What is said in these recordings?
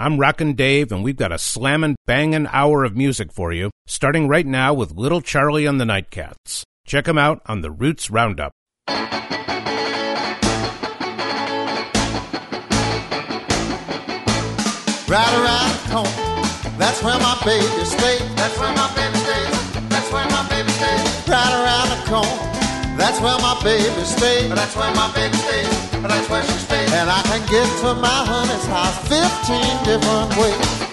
I'm Rockin' Dave, and we've got a slammin' bangin' hour of music for you, starting right now with Little Charlie and the Nightcats. Check them out on the Roots Roundup. Right around the corner, that's where my baby stays. That's where my baby stays. That's where my baby stays. Right around the corner, that's where my baby stays. That's where my baby stays. That's where she stays. And I can get to my honey's house 15 different ways.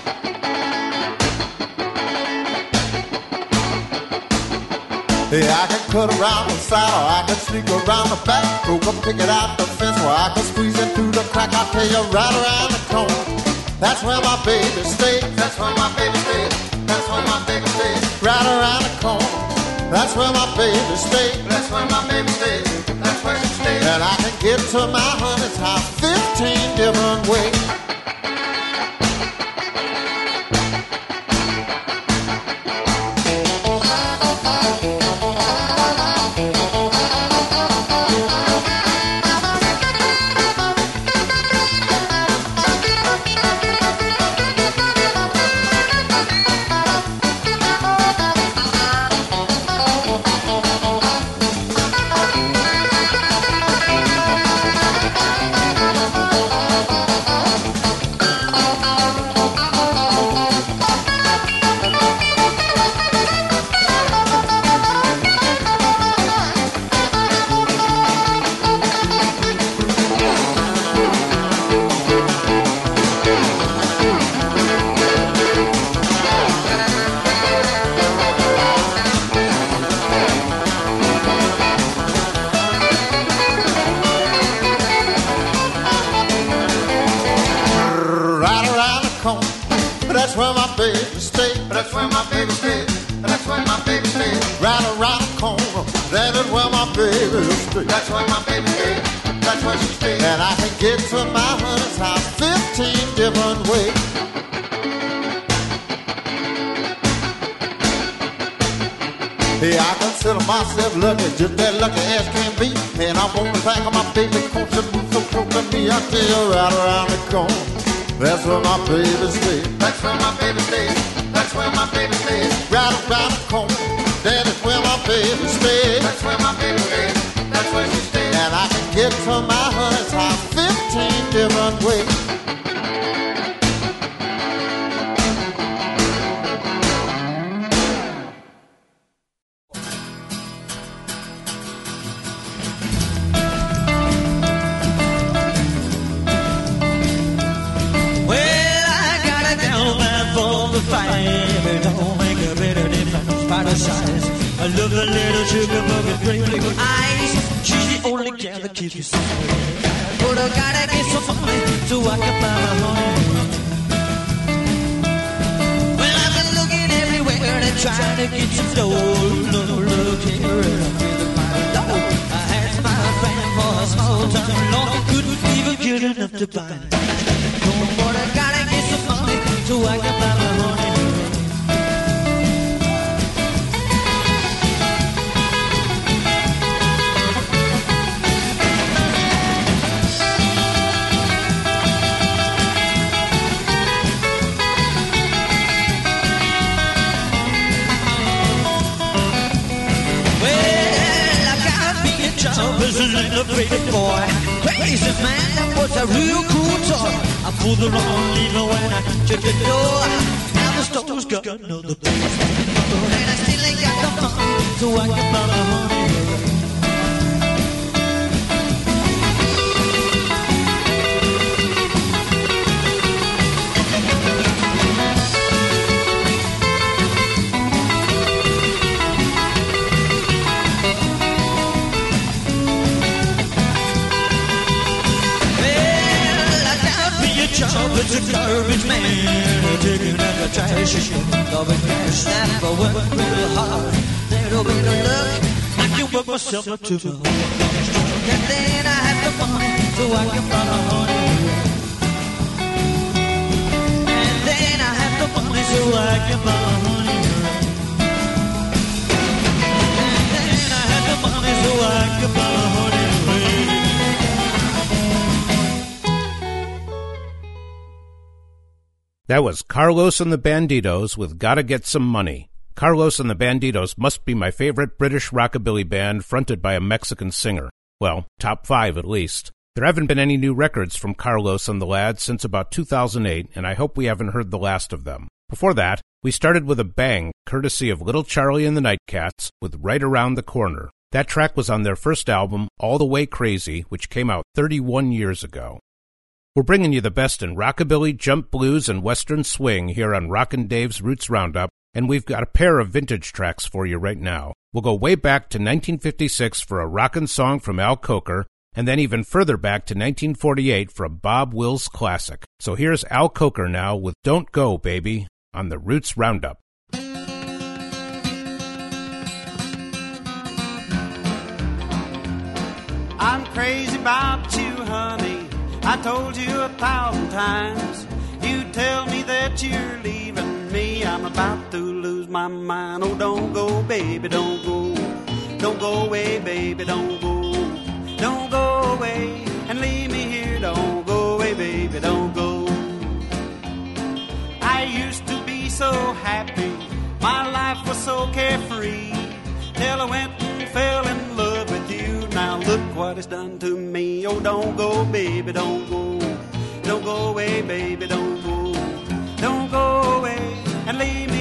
Yeah, I can cut around the side or I can sneak around the back. Go up, pick it out the fence or I can squeeze it through the crack. I'll tell you, right around the corner. That's where my baby stays. That's where my baby stays. That's where my baby stays. Right around the corner. That's where my baby stays. That's where my baby stays. That's where she stays. And I can get to my honey's house 15 different ways. Size. I love the little sugar bug with great big eyes. She's the only gal that keeps you somewhere. But I gotta get some money so I can buy my honey. Well, I've been looking everywhere and trying to get some dough. No, no, look here. I asked my friend for a small time long. Couldn't even get enough to buy. But I gotta get some money so I can buy my honey. Child, and a pretty boy. Crazy man, that was a real cool toy. I pulled the wrong lever when I checked the door. Now the store's got another place. And I still ain't got the money, so I can buy my honey. Job, it's a garbage man. Taking out the trash and garbage man. Snap, I work real hard. Little bit of luck, I can work myself up to the And then I have the money so I can buy honey. And then I have the money so I can buy honey. And then I have the money so I can buy That was Carlos and the Banditos with Gotta Get Some Money. Carlos and the Banditos must be my favorite British rockabilly band fronted by a Mexican singer. Well, top five at least. There haven't been any new records from Carlos and the Lads since about 2008, and I hope we haven't heard the last of them. Before that, we started with a bang, courtesy of Little Charlie and the Nightcats, with Right Around the Corner. That track was on their first album, All the Way Crazy, which came out 31 years ago. We're bringing you the best in rockabilly, jump blues, and western swing here on Rockin' Dave's Roots Roundup, and we've got a pair of vintage tracks for you right now. We'll go way back to 1956 for a rockin' song from Al Coker, and then even further back to 1948 for a Bob Wills classic. So here's Al Coker now with Don't Go, Baby on the Roots Roundup. I'm crazy about you, honey. I told you a thousand times. You tell me that you're leaving me. I'm about to lose my mind. Oh, don't go, baby, don't go. Don't go away, baby, don't go. Don't go away and leave me here. Don't go away, baby, don't go. I used to be so happy. My life was so carefree. Till I went and fell in look what it's done to me. Oh, don't go, baby, don't go. Don't go away, baby, don't go. Don't go away and leave me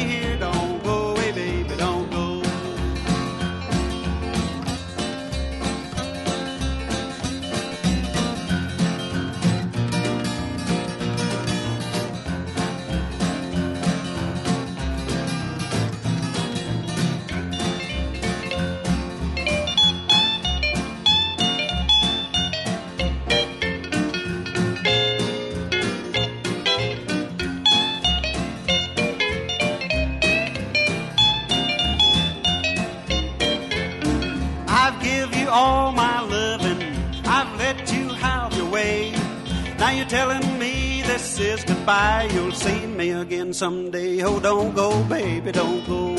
someday. Oh, don't go, baby, don't go.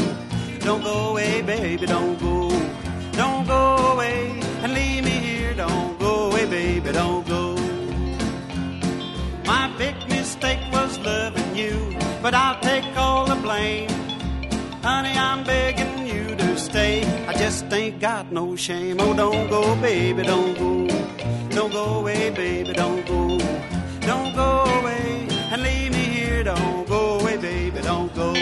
Don't go away, baby, don't go. Don't go away and leave me here. Don't go away, baby, don't go. My big mistake was loving you, but I'll take all the blame. Honey, I'm begging you to stay. I just ain't got no shame. Oh, don't go, baby, don't go. Don't go away, baby, don't go. Don't go away and leave me here. Don't go baby, don't go.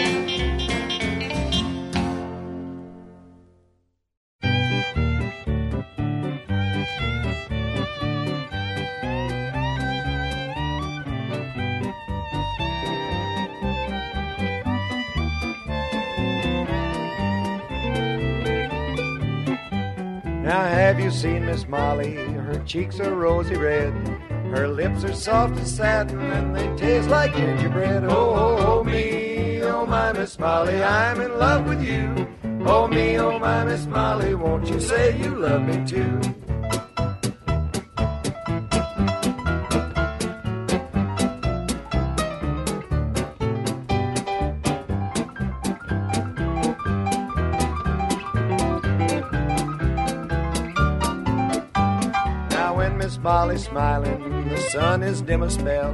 Now have you seen Miss Molly? Her cheeks are rosy red. Her lips are soft as satin and they taste like gingerbread. Oh, oh, oh, oh, me, oh my Miss Molly, I'm in love with you. Oh me, oh my Miss Molly, won't you say you love me too? Miss Molly's smiling, the sun is dim a spell.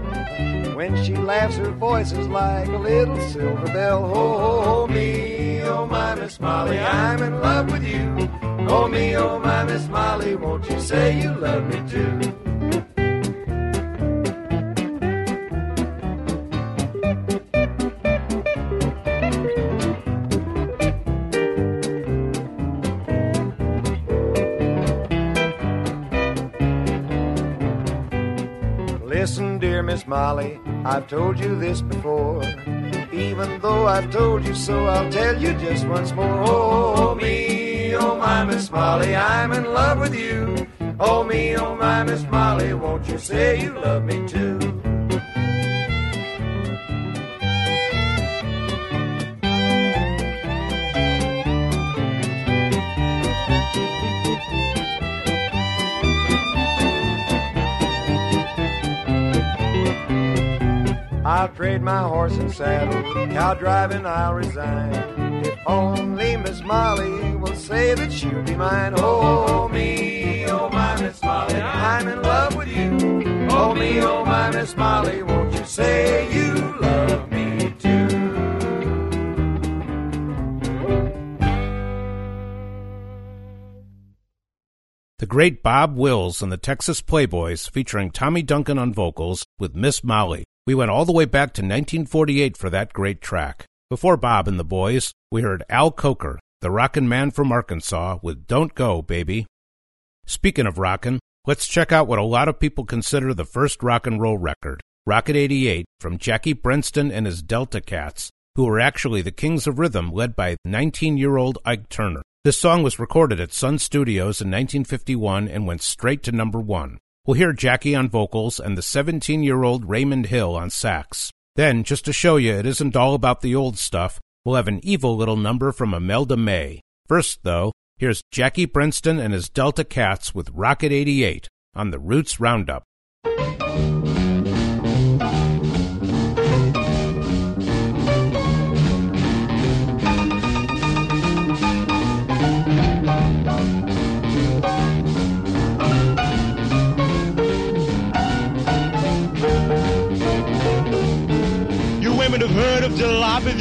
When she laughs, her voice is like a little silver bell. Oh, me, oh my Miss Molly, I'm in love with you. Oh me, oh my Miss Molly, won't you say you love me too? Molly, I've told you this before. Even though I've told you so, I'll tell you just once more. Oh, oh, me, oh my Miss Molly, I'm in love with you. Oh me, oh my Miss Molly, won't you say you love me too? Trade my horse and saddle, cow driving I'll resign. If only Miss Molly will say that she'll be mine. Oh, me, oh my Miss Molly, I'm in love with you. Oh, me, oh my Miss Molly, won't you say you love me too? The great Bob Wills and the Texas Playboys featuring Tommy Duncan on vocals with Miss Molly. We went all the way back to 1948 for that great track. Before Bob and the boys, we heard Al Coker, the rockin' man from Arkansas, with Don't Go, Baby. Speaking of rockin', let's check out what a lot of people consider the first rock and roll record, Rocket 88, from Jackie Brenston and his Delta Cats, who were actually the kings of rhythm led by 19 year old Ike Turner. This song was recorded at Sun Studios in 1951 and went straight to number one. We'll hear Jackie on vocals and the 17 year old Raymond Hill on sax. Then, just to show you it isn't all about the old stuff, we'll have an evil little number from Imelda May. First, though, here's Jackie Brenston and his Delta Cats with Rocket 88 on the Roots Roundup.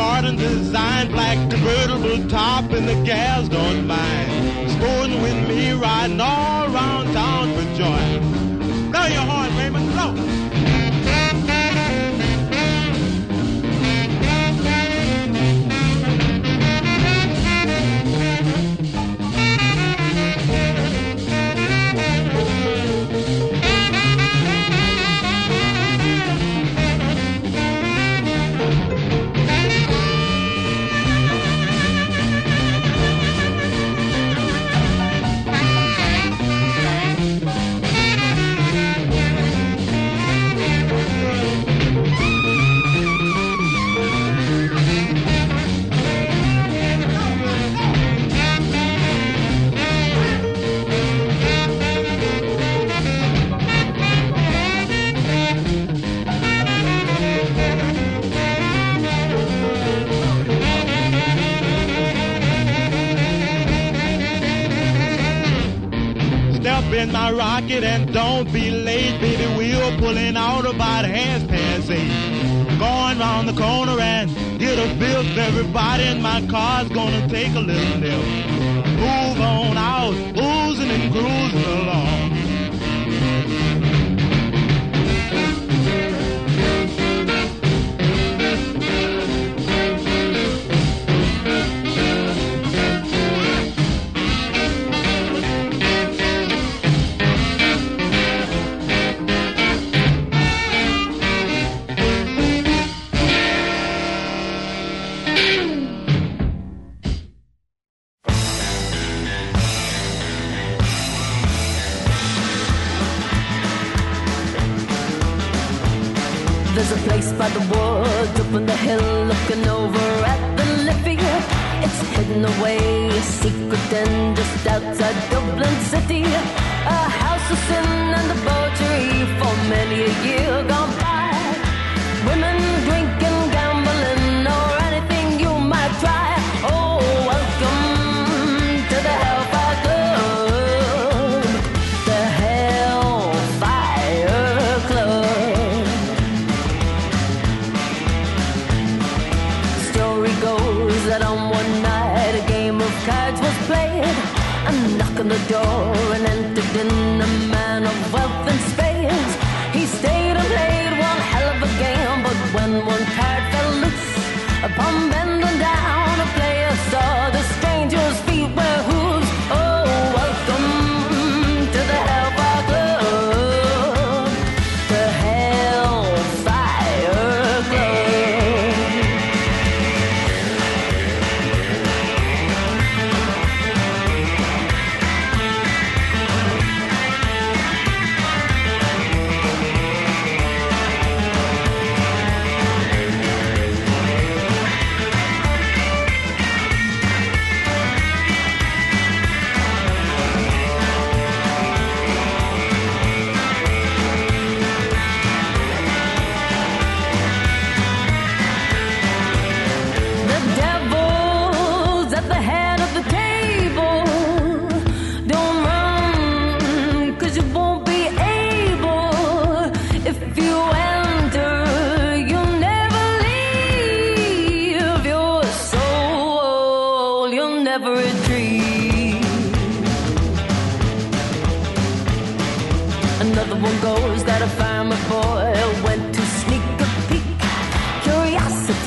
and designed, black convertible top and the gals don't mind. Sporting with me, riding all around town for joy. Blow your horn, Raymond, blow. Round the corner and get a bill. Everybody in my car's gonna take a little nip. Move on out, oozing and cruising along.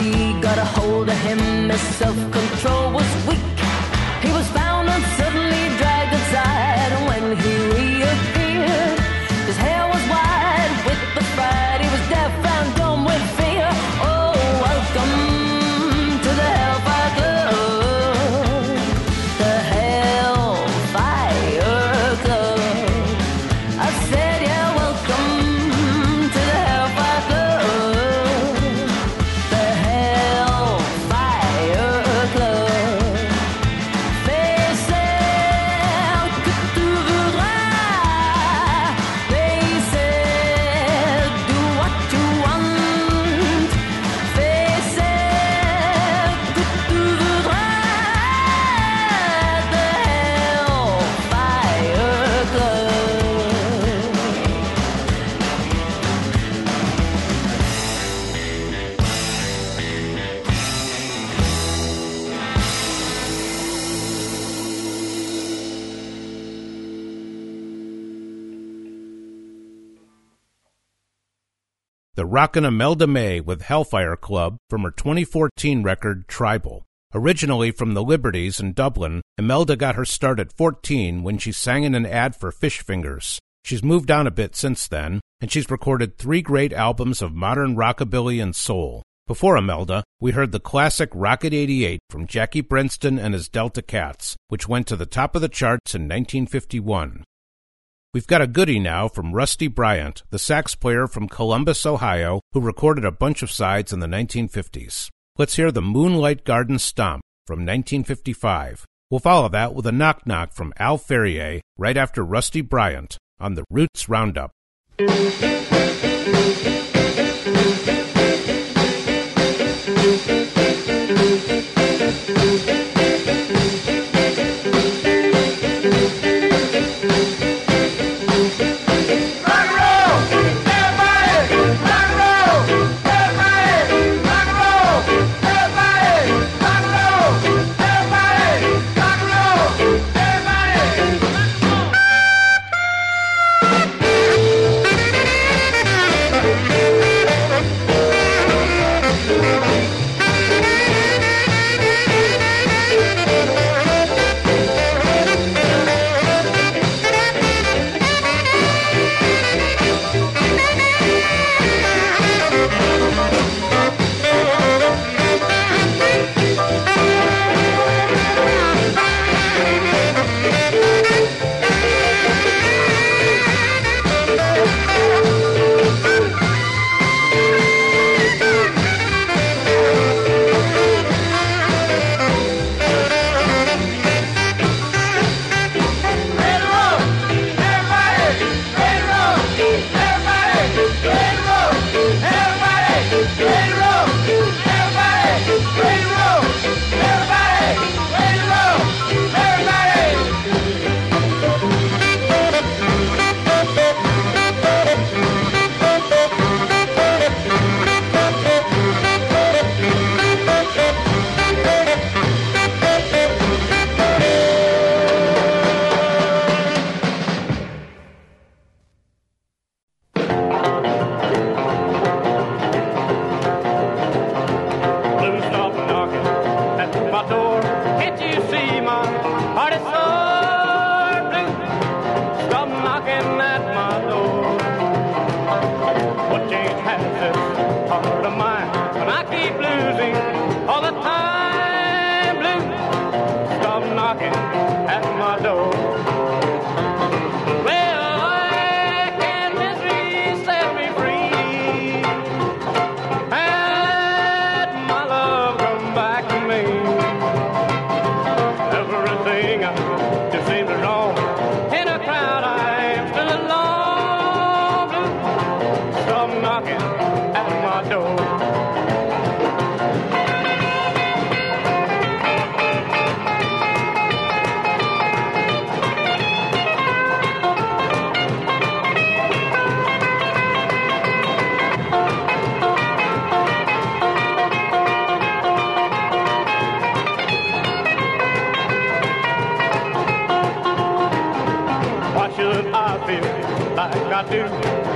she got a hold of him, his self control was weak. Rockin' Imelda May with Hellfire Club from her 2014 record Tribal. Originally from the Liberties in Dublin, Imelda got her start at 14 when she sang in an ad for Fish Fingers. She's moved on a bit since then, and she's recorded three great albums of modern rockabilly and soul. Before Imelda, we heard the classic Rocket 88 from Jackie Brenston and his Delta Cats, which went to the top of the charts in 1951. We've got a goodie now from Rusty Bryant, the sax player from Columbus, Ohio, who recorded a bunch of sides in the 1950s. Let's hear the Moonlight Garden Stomp from 1955. We'll follow that with a knock knock from Al Ferrier right after Rusty Bryant on the Roots Roundup. Do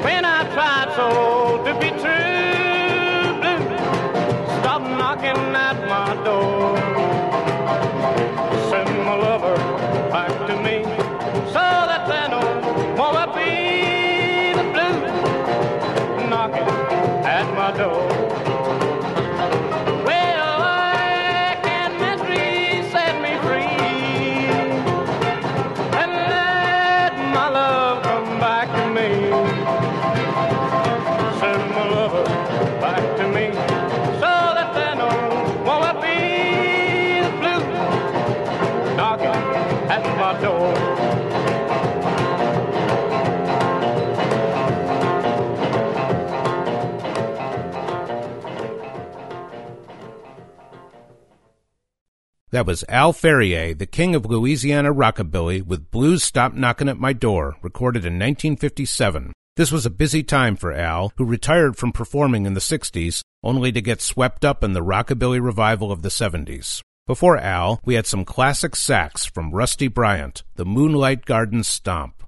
when I tried so to be true? Blue, stop knocking at my door. Send my lover so that be the blues knocking at my door. That was Al Ferrier, the king of Louisiana rockabilly, with Blues Stop Knocking at My Door, recorded in 1957. This was a busy time for Al, who retired from performing in the 60s, only to get swept up in the rockabilly revival of the 70s. Before Al, we had some classic sax from Rusty Bryant, the Moonlight Garden Stomp.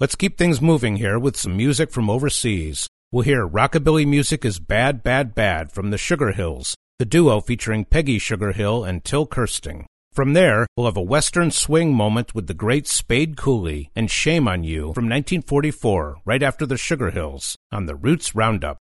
Let's keep things moving here with some music from overseas. We'll hear Rockabilly Music is Bad, Bad, Bad from the Sugar Hills, the duo featuring Peggy Sugarhill and Till Kirsting. From there, we'll have a Western swing moment with the great Spade Cooley and Shame on You from 1944, right after the Sugar Hills, on the Roots Roundup.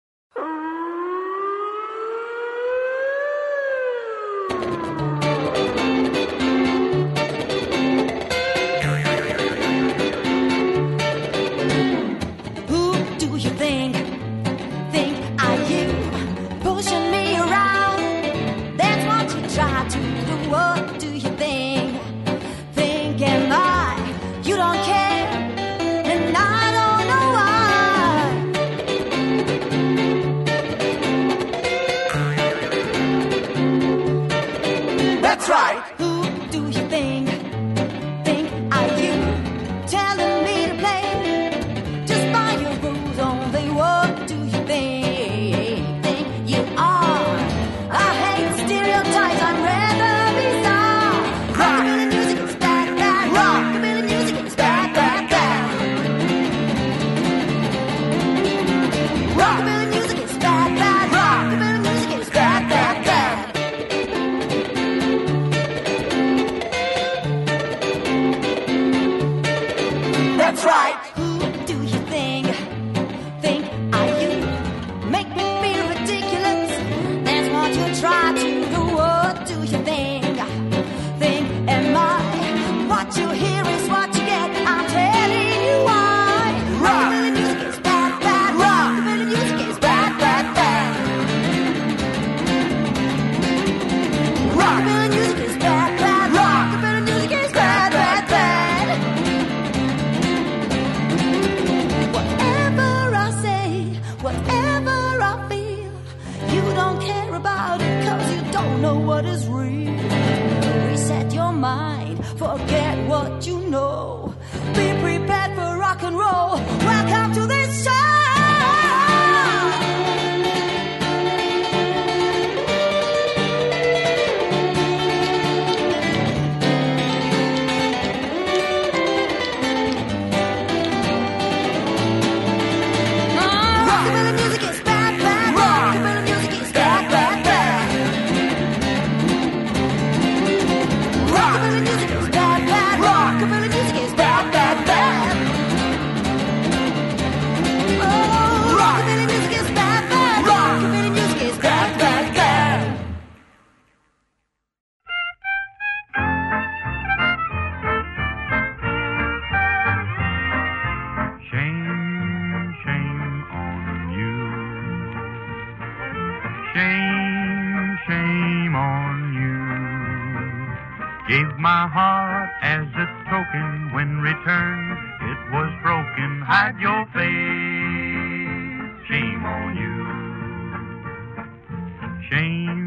My heart as a token when returned it was broken. Hide your face. Shame on you. Shame,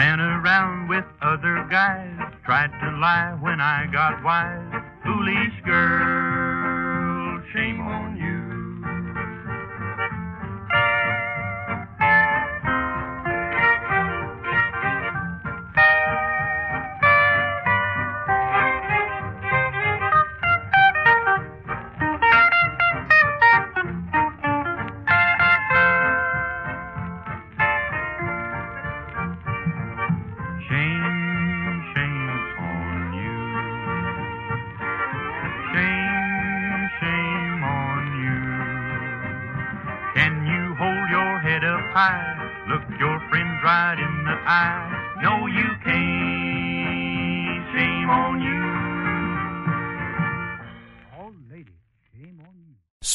Ran around with other guys, tried to lie when I got wise. Foolish girl, shame on you.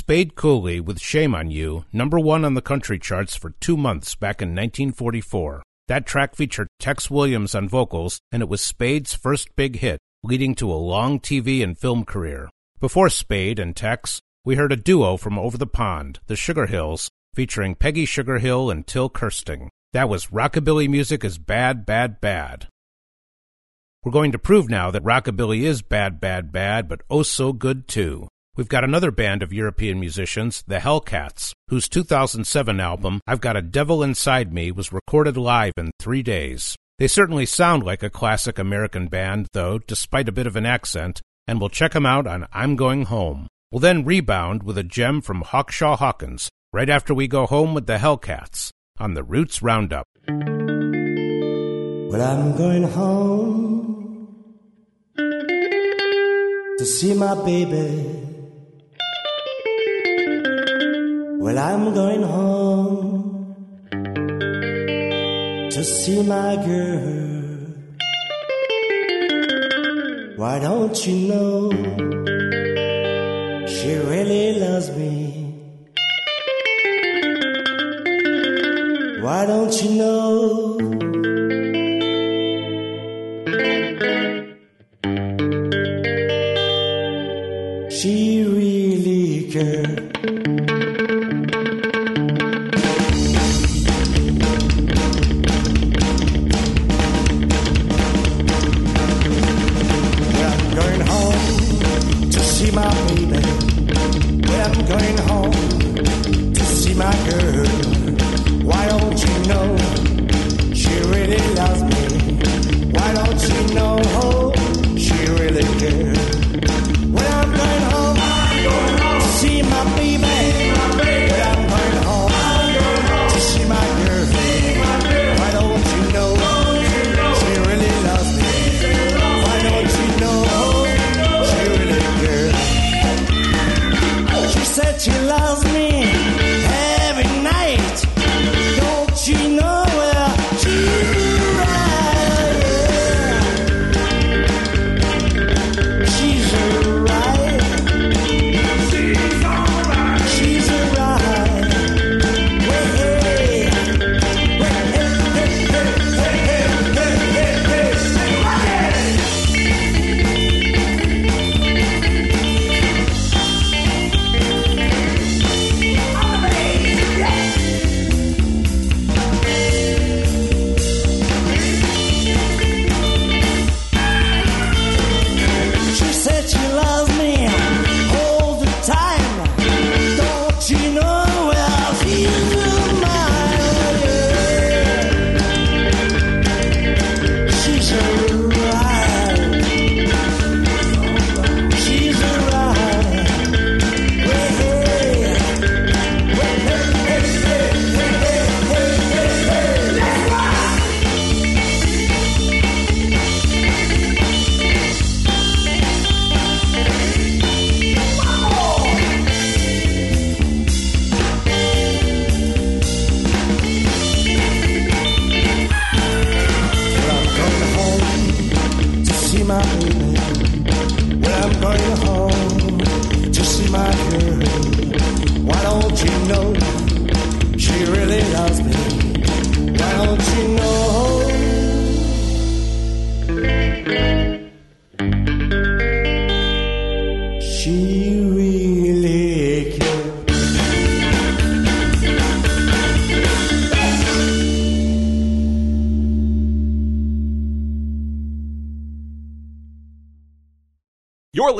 Spade Cooley with Shame on You, number one on the country charts for two months back in 1944. That track featured Tex Williams on vocals, and it was Spade's first big hit, leading to a long TV and film career. Before Spade and Tex, we heard a duo from over the pond, the Sugar Hills, featuring Peggy Sugarhill and Till Kirsting. That was Rockabilly Music is Bad, Bad, Bad. We're going to prove now that rockabilly is bad, bad, bad, but oh so good too. We've got another band of European musicians, the Hellcats, whose 2007 album, I've Got a Devil Inside Me, was recorded live in three days. They certainly sound like a classic American band, though, despite a bit of an accent, and we'll check them out on I'm Going Home. We'll then rebound with a gem from Hawkshaw Hawkins, right after we go home with the Hellcats, on the Roots Roundup. Well, I'm going home to see my baby. Well, I'm going home to see my girl. Why don't you know she really loves me? Why don't you know?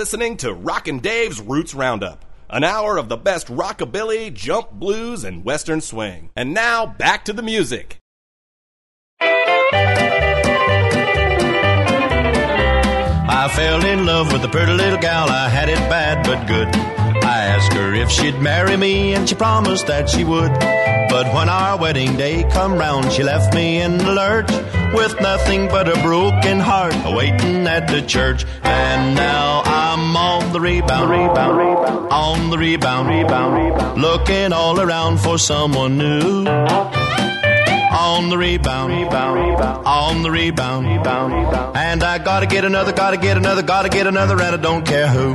Listening to Rockin' Dave's Roots Roundup, an hour of the best rockabilly, jump blues, and western swing. And now, back to the music. I fell in love with a pretty little gal, I had it bad but good. I asked her if she'd marry me, and she promised that she would. But when our wedding day come round, she left me in the lurch with nothing but a broken heart waiting at the church. And now I'm on the rebound, rebound, rebound, on the rebound, rebound, rebound, looking all around for someone new. On the rebound, rebound, rebound, on the rebound, rebound, rebound. And I gotta get another, gotta get another, gotta get another, and I don't care who.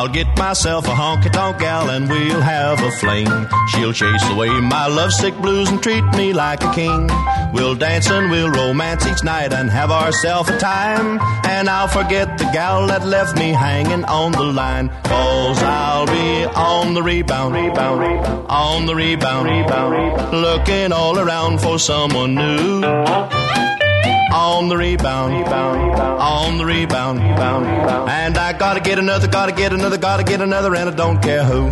I'll get myself a honky tonk gal and we'll have a fling. She'll chase away my lovesick blues and treat me like a king. We'll dance and we'll romance each night and have ourselves a time. And I'll forget the gal that left me hanging on the line. Cause I'll be on the rebound, rebound, rebound, on the rebound, rebound, rebound, looking all around for someone new. On the rebound, on the rebound. And I gotta get another, gotta get another, gotta get another, and I don't care who.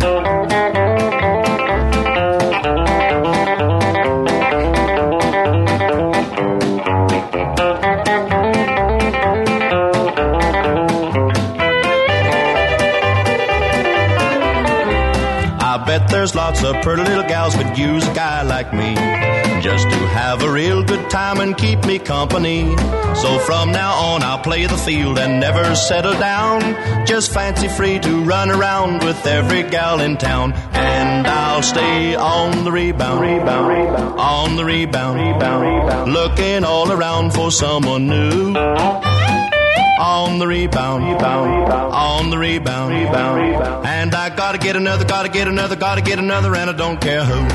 Bet there's lots of pretty little gals could use a guy like me just to have a real good time and keep me company. So from now on, I'll play the field and never settle down. Just fancy free to run around with every gal in town. And I'll stay on the rebound, rebound, rebound, on the rebound, rebound, rebound, looking all around for someone new. On the rebound, rebound, on the rebound, rebound. And I gotta get another, gotta get another, gotta get another, and I don't care who.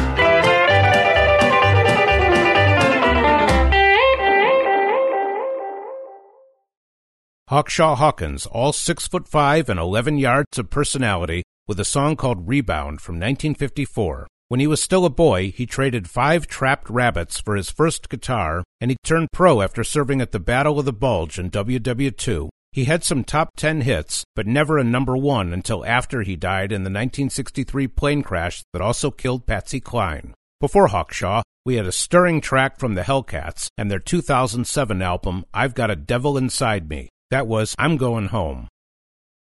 Hawkshaw Hawkins, all six foot five and 11 yards of personality, with a song called Rebound from 1954. When he was still a boy, he traded five trapped rabbits for his first guitar, and he turned pro after serving at the Battle of the Bulge in WW2. He had some top 10 hits, but never a number one until after he died in the 1963 plane crash that also killed Patsy Cline. Before Hawkshaw, we had a stirring track from the Hellcats and their 2007 album, I've Got a Devil Inside Me. That was I'm Going Home.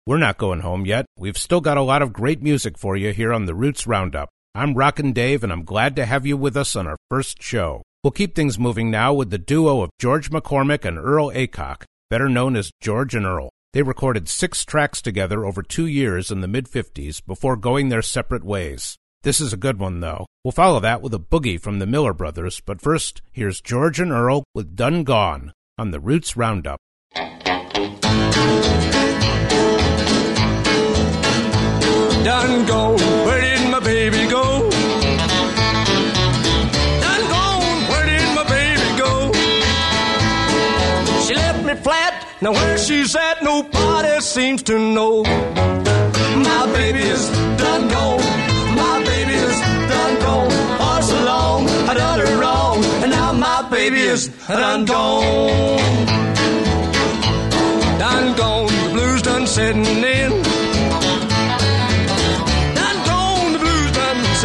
We're not going home yet. We've still got a lot of great music for you here on the Roots Roundup. I'm Rockin' Dave, and I'm glad to have you with us on our first show. We'll keep things moving now with the duo of George McCormick and Earl Aycock, better known as George and Earl. They recorded six tracks together over two years in the mid 50s before going their separate ways. This is a good one, though. We'll follow that with a boogie from the Miller Brothers, but first, here's George and Earl with Done Gone on the Roots Roundup. Done gone, my baby go? Done gone, where did my baby go? She left me flat, now where she's at, nobody seems to know. My baby is done gone, my baby is done gone. For so long, I done her wrong, and now my baby is done gone. Done gone, the blues done setting in.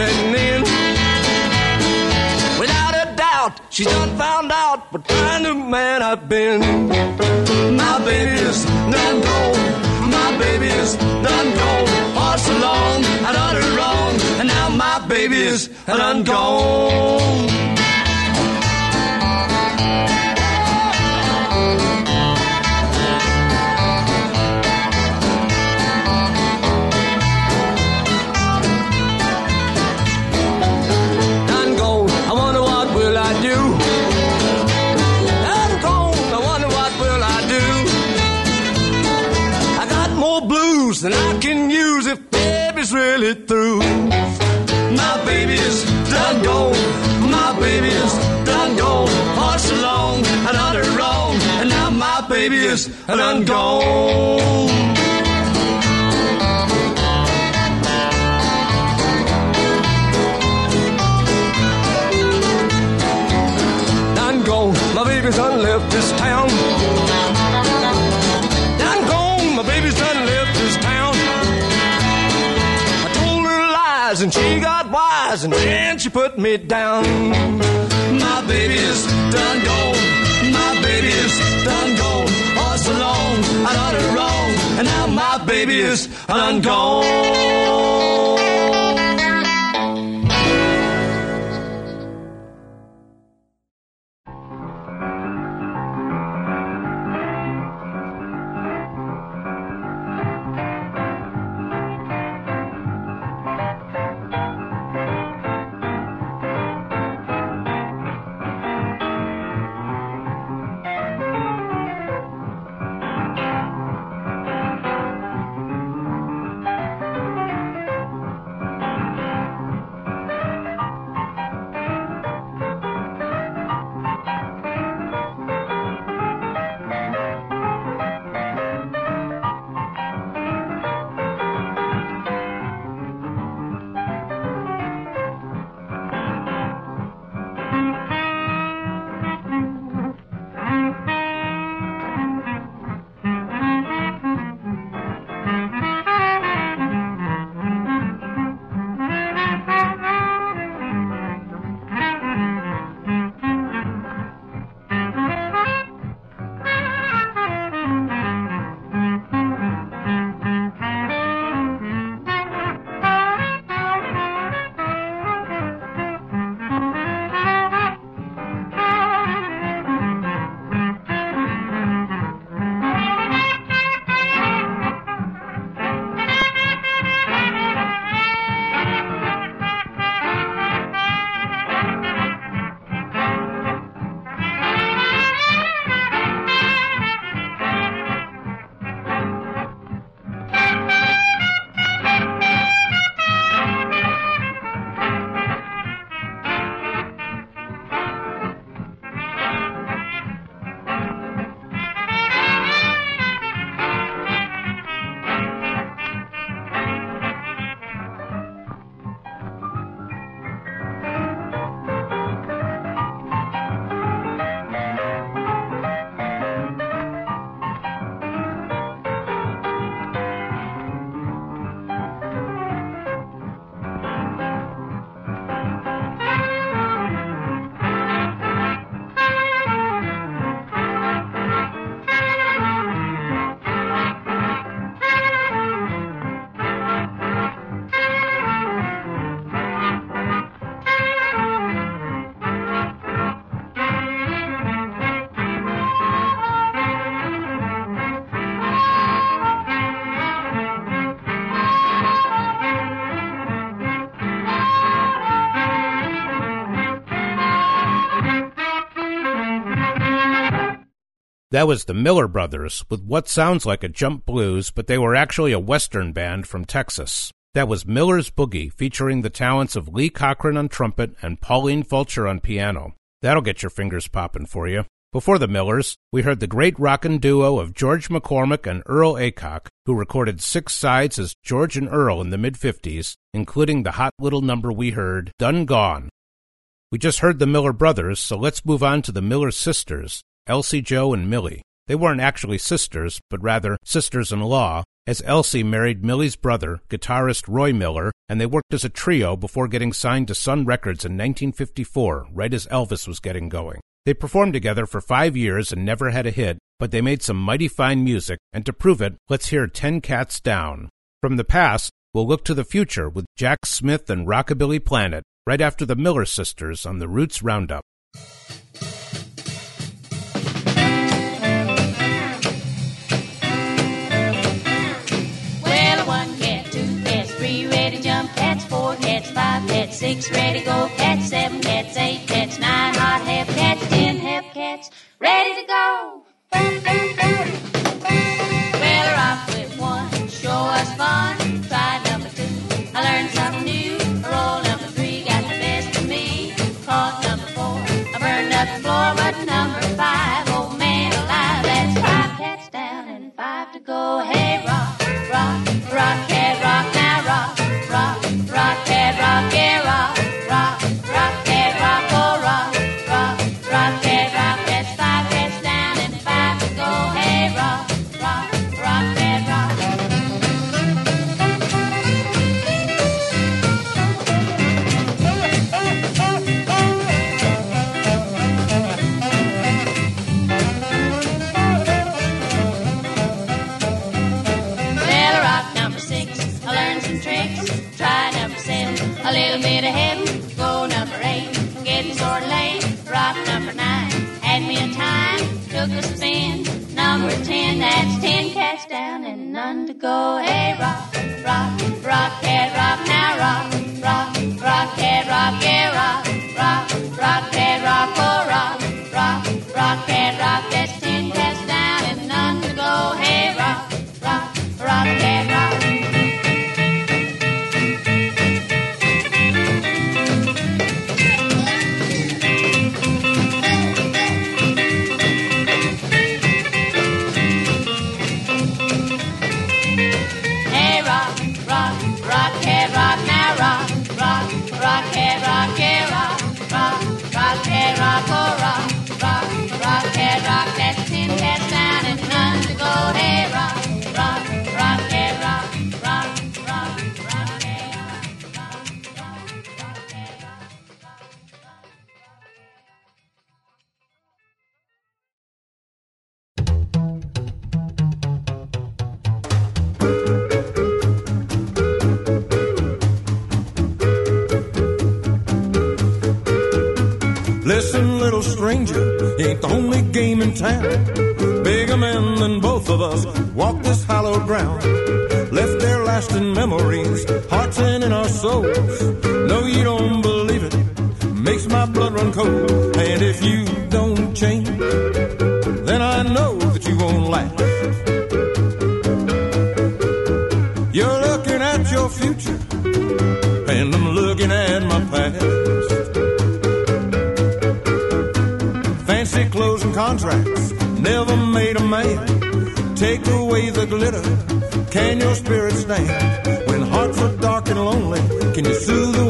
Setting in. Without a doubt, she's done found out what kind of man I've been. My baby is done gone. My baby is done gone. For so long, I done her wrong, and now my baby is done gone. Done gone. My baby's done gone. Long, I done it wrong. And now my baby is done gone. Done gone. My baby's done left this town. Done gone. My baby's done left this town. I told her lies and she got wise and she put me down. My baby's done gone. My baby's done gone. For so long, I done it wrong. And now my baby is done gone. That was the Miller Brothers with what sounds like a jump blues, but they were actually a Western band from Texas. That was Miller's Boogie, featuring the talents of Lee Cochran on trumpet and Pauline Fulcher on piano. That'll get your fingers popping for you. Before the Millers, we heard the great rockin' duo of George McCormick and Earl Aycock, who recorded six sides as George and Earl in the mid 50s, including the hot little number we heard, Done Gone. We just heard the Miller brothers, so let's move on to the Miller sisters, Elsie Jo and Millie. They weren't actually sisters, but rather sisters in law, as Elsie married Millie's brother, guitarist Roy Miller, and they worked as a trio before getting signed to Sun Records in 1954, right as Elvis was getting going. They performed together for five years and never had a hit, but they made some mighty fine music, and to prove it, let's hear Ten Cats Down. From the past, we'll look to the future with Jack Smith and Rockabilly Planet, right after the Miller sisters on the Roots Roundup. Six ready go cats, seven cats, eight cats, nine hot half cats, ten half cats, ready to go. Well, rock with one, show us and stranger. Ain't the only game in town. Bigger men than both of us walk this hallowed ground. Left their lasting memories, hearts and in our souls. No, you don't believe it. Makes my blood run cold. And if you don't change, made a man. Take away the glitter. Can your spirit stand? When hearts are dark and lonely, can you soothe the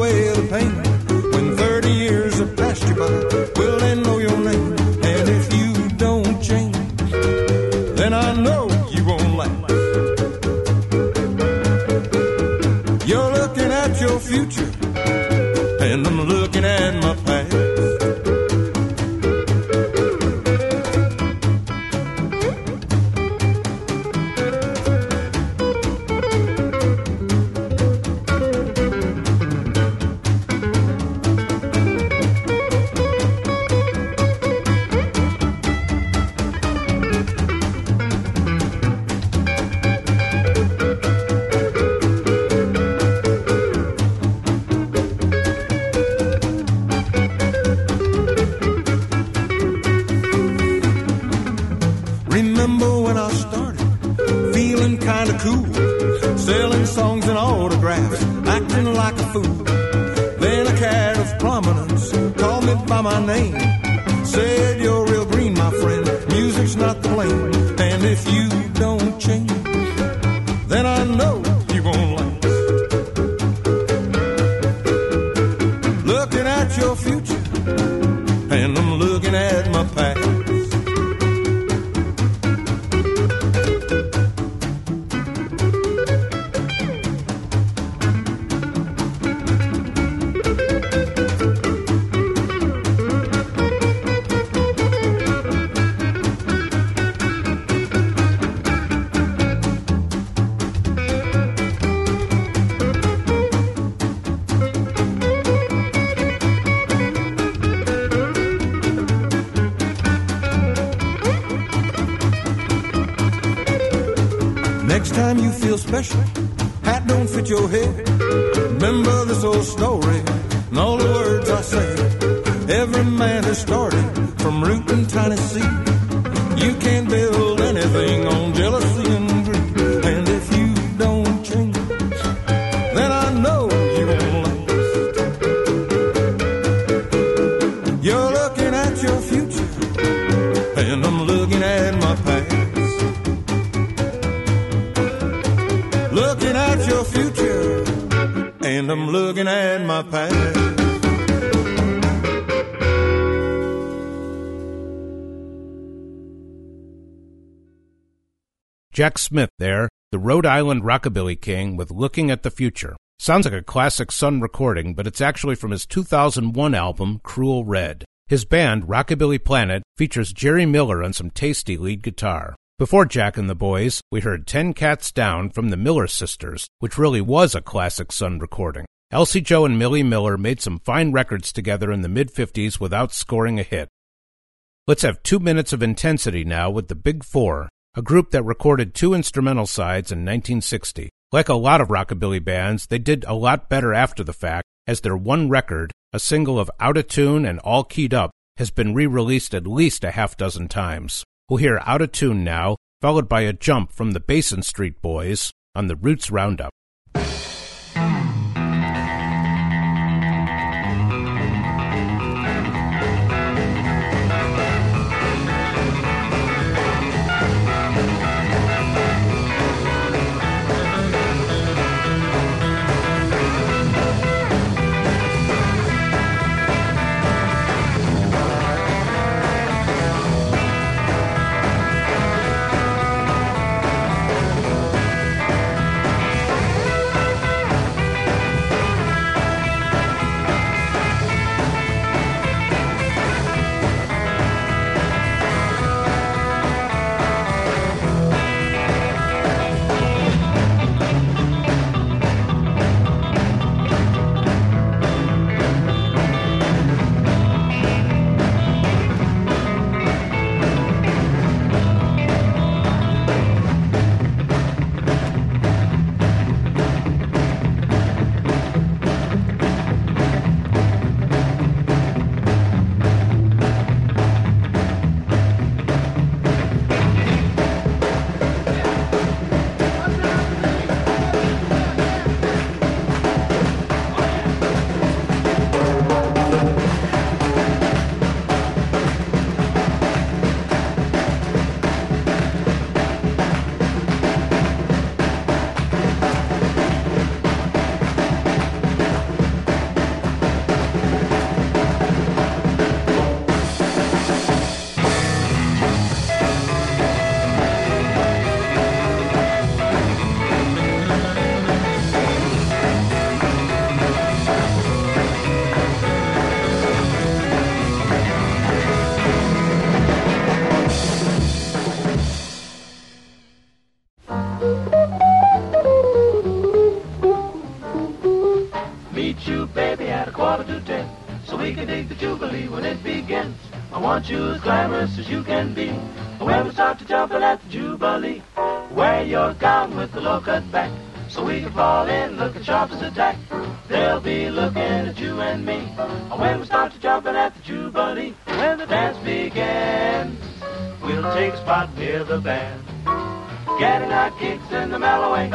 remember when I started feeling kind of cool, selling songs and autographs, acting like a fool. Then a cat of prominence called me by my name, said, You're real green, my friend, music's not the blame. And if you don't change, then I know at your head. Remember this old story and all the words I said. Every man has started from rootin' Tennessee. Rhode Island Rockabilly King with Looking at the Future. Sounds like a classic Sun recording, but it's actually from his 2001 album, Cruel Red. His band, Rockabilly Planet, features Jerry Miller on some tasty lead guitar. Before Jack and the Boys, we heard Ten Cats Down from the Miller Sisters, which really was a classic Sun recording. Elsie Jo and Millie Miller made some fine records together in the mid 50s without scoring a hit. Let's have two minutes of intensity now with the Big Four, a group that recorded two instrumental sides in 1960. Like a lot of rockabilly bands, they did a lot better after the fact, as their one record, a single of Out of Tune and All Keyed Up, has been re released at least a half dozen times. We'll hear Out of Tune now, followed by a jump from the Basin Street Boys on the Roots Roundup. Want you as glamorous as you can be. When we start to jumping at the jubilee, wear your gown with the low cut back, so we can fall in looking sharp as a tack. They'll be looking at you and me. When we start to jumping at the jubilee, when the dance begins, we'll take a spot near the band, getting our kicks in the mellowing.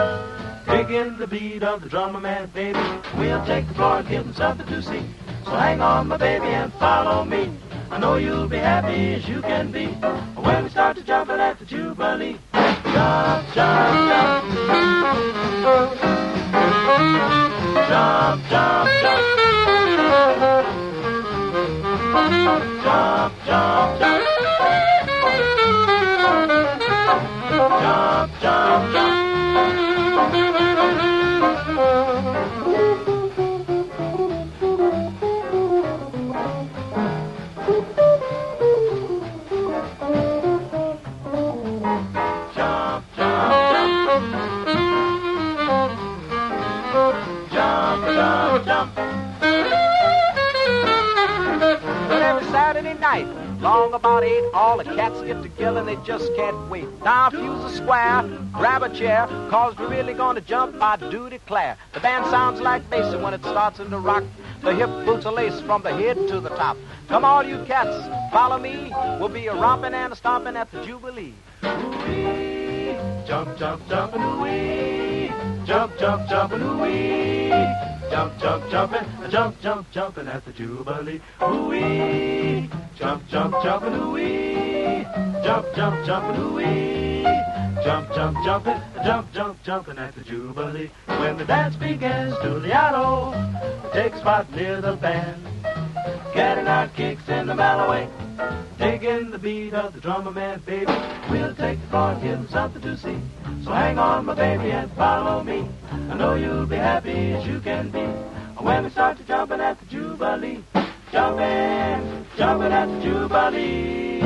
Digging the beat of the drummer man, baby. We'll take the floor and give him something to see. So hang on, my baby, and follow me. I know you'll be happy as you can be when we start to jumping at the Jubilee. Jump, jump, jump. Jump, jump, jump. Jump, jump, jump. Jump, jump, jump. Jump, night, long about eight, all the cats get together and they just can't wait. Now fuse a square, grab a chair, cause we're really gonna jump, I do declare. The band sounds like bass when it starts in the rock. The hip boots are laced from the head to the top. Come all you cats, follow me. We'll be a romping and a stomping at the Jubilee. Ooh-wee. Jump, jump, jump, and ooh-wee. Jump, jump, jump, and ooh-wee. Jump, jump, jumping, jump, jump, jumping at the Jubilee. Ooh-wee. Jump, jump, jump, and ooh-wee. Jump, jump, jumping, ooh-wee. Jump, jump, jumping, jump, jump, jumping at the Jubilee. When the dance begins, Giuliano takes spot near the band. Getting our kicks in the Malaway. Taking the beat of the drummer man, baby. We'll take the floor and give them something to see. So hang on, my baby, and follow me. I know you'll be happy as you can be. When we start to jumping at the Jubilee. Jumping, jumping at the Jubilee.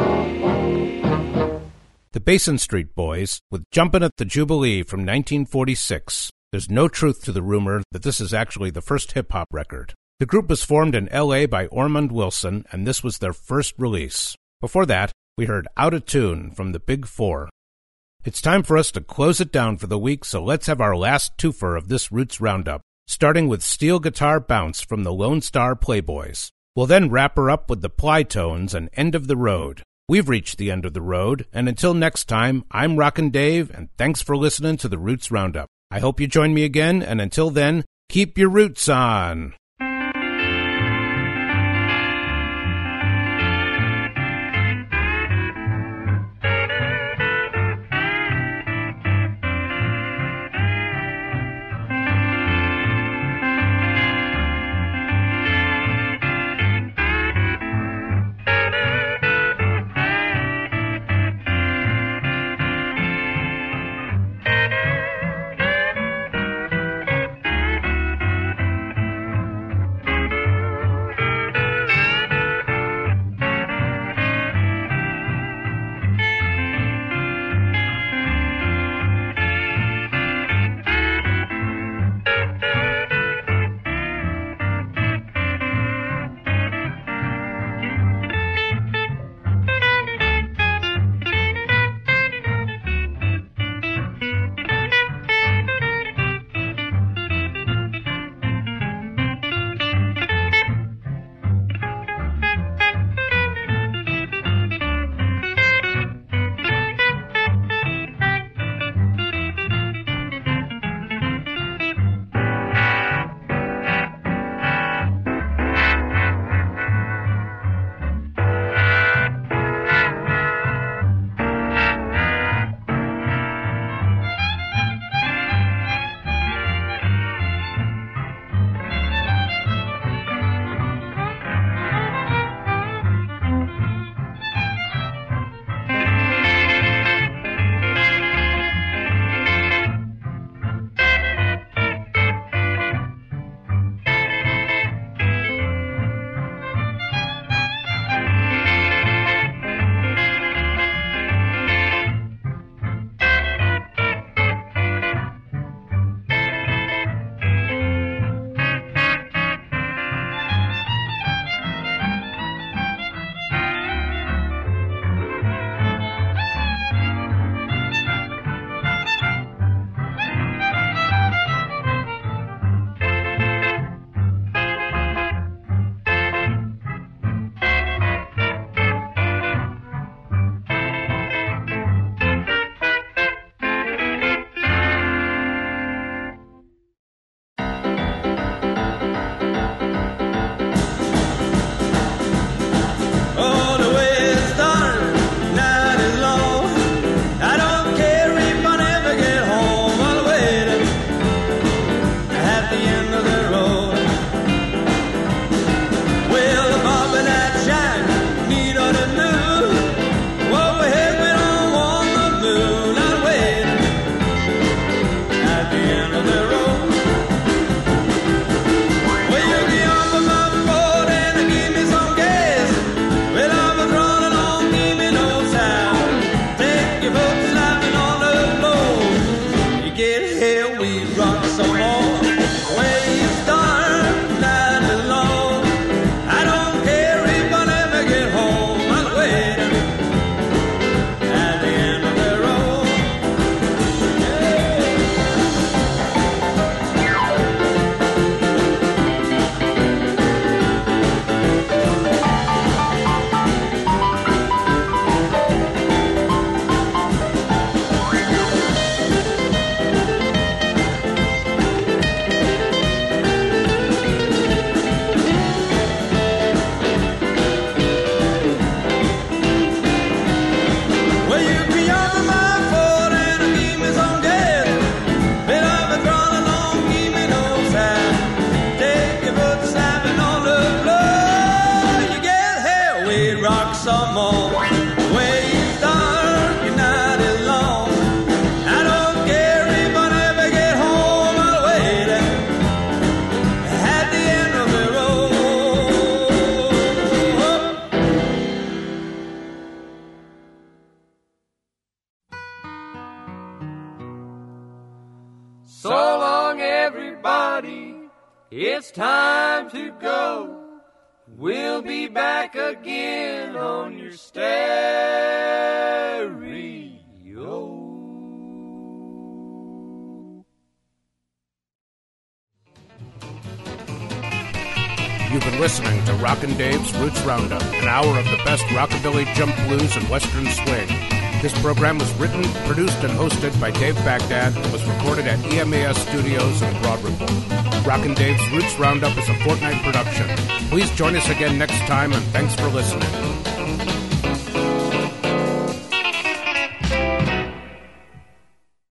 The Basin Street Boys with Jumpin' at the Jubilee from 1946. There's no truth to the rumor that this is actually the first hip hop record. The group was formed in LA by Ormond Wilson, and this was their first release. Before that, we heard Out of Tune from the Big Four. It's time for us to close it down for the week, so let's have our last twofer of this Roots Roundup, starting with Steel Guitar Bounce from the Lone Star Playboys. We'll then wrap her up with the Plytones and End of the Road. We've reached the end of the road, and until next time, I'm Rockin' Dave, and thanks for listening to the Roots Roundup. I hope you join me again, and until then, keep your roots on. Join us again next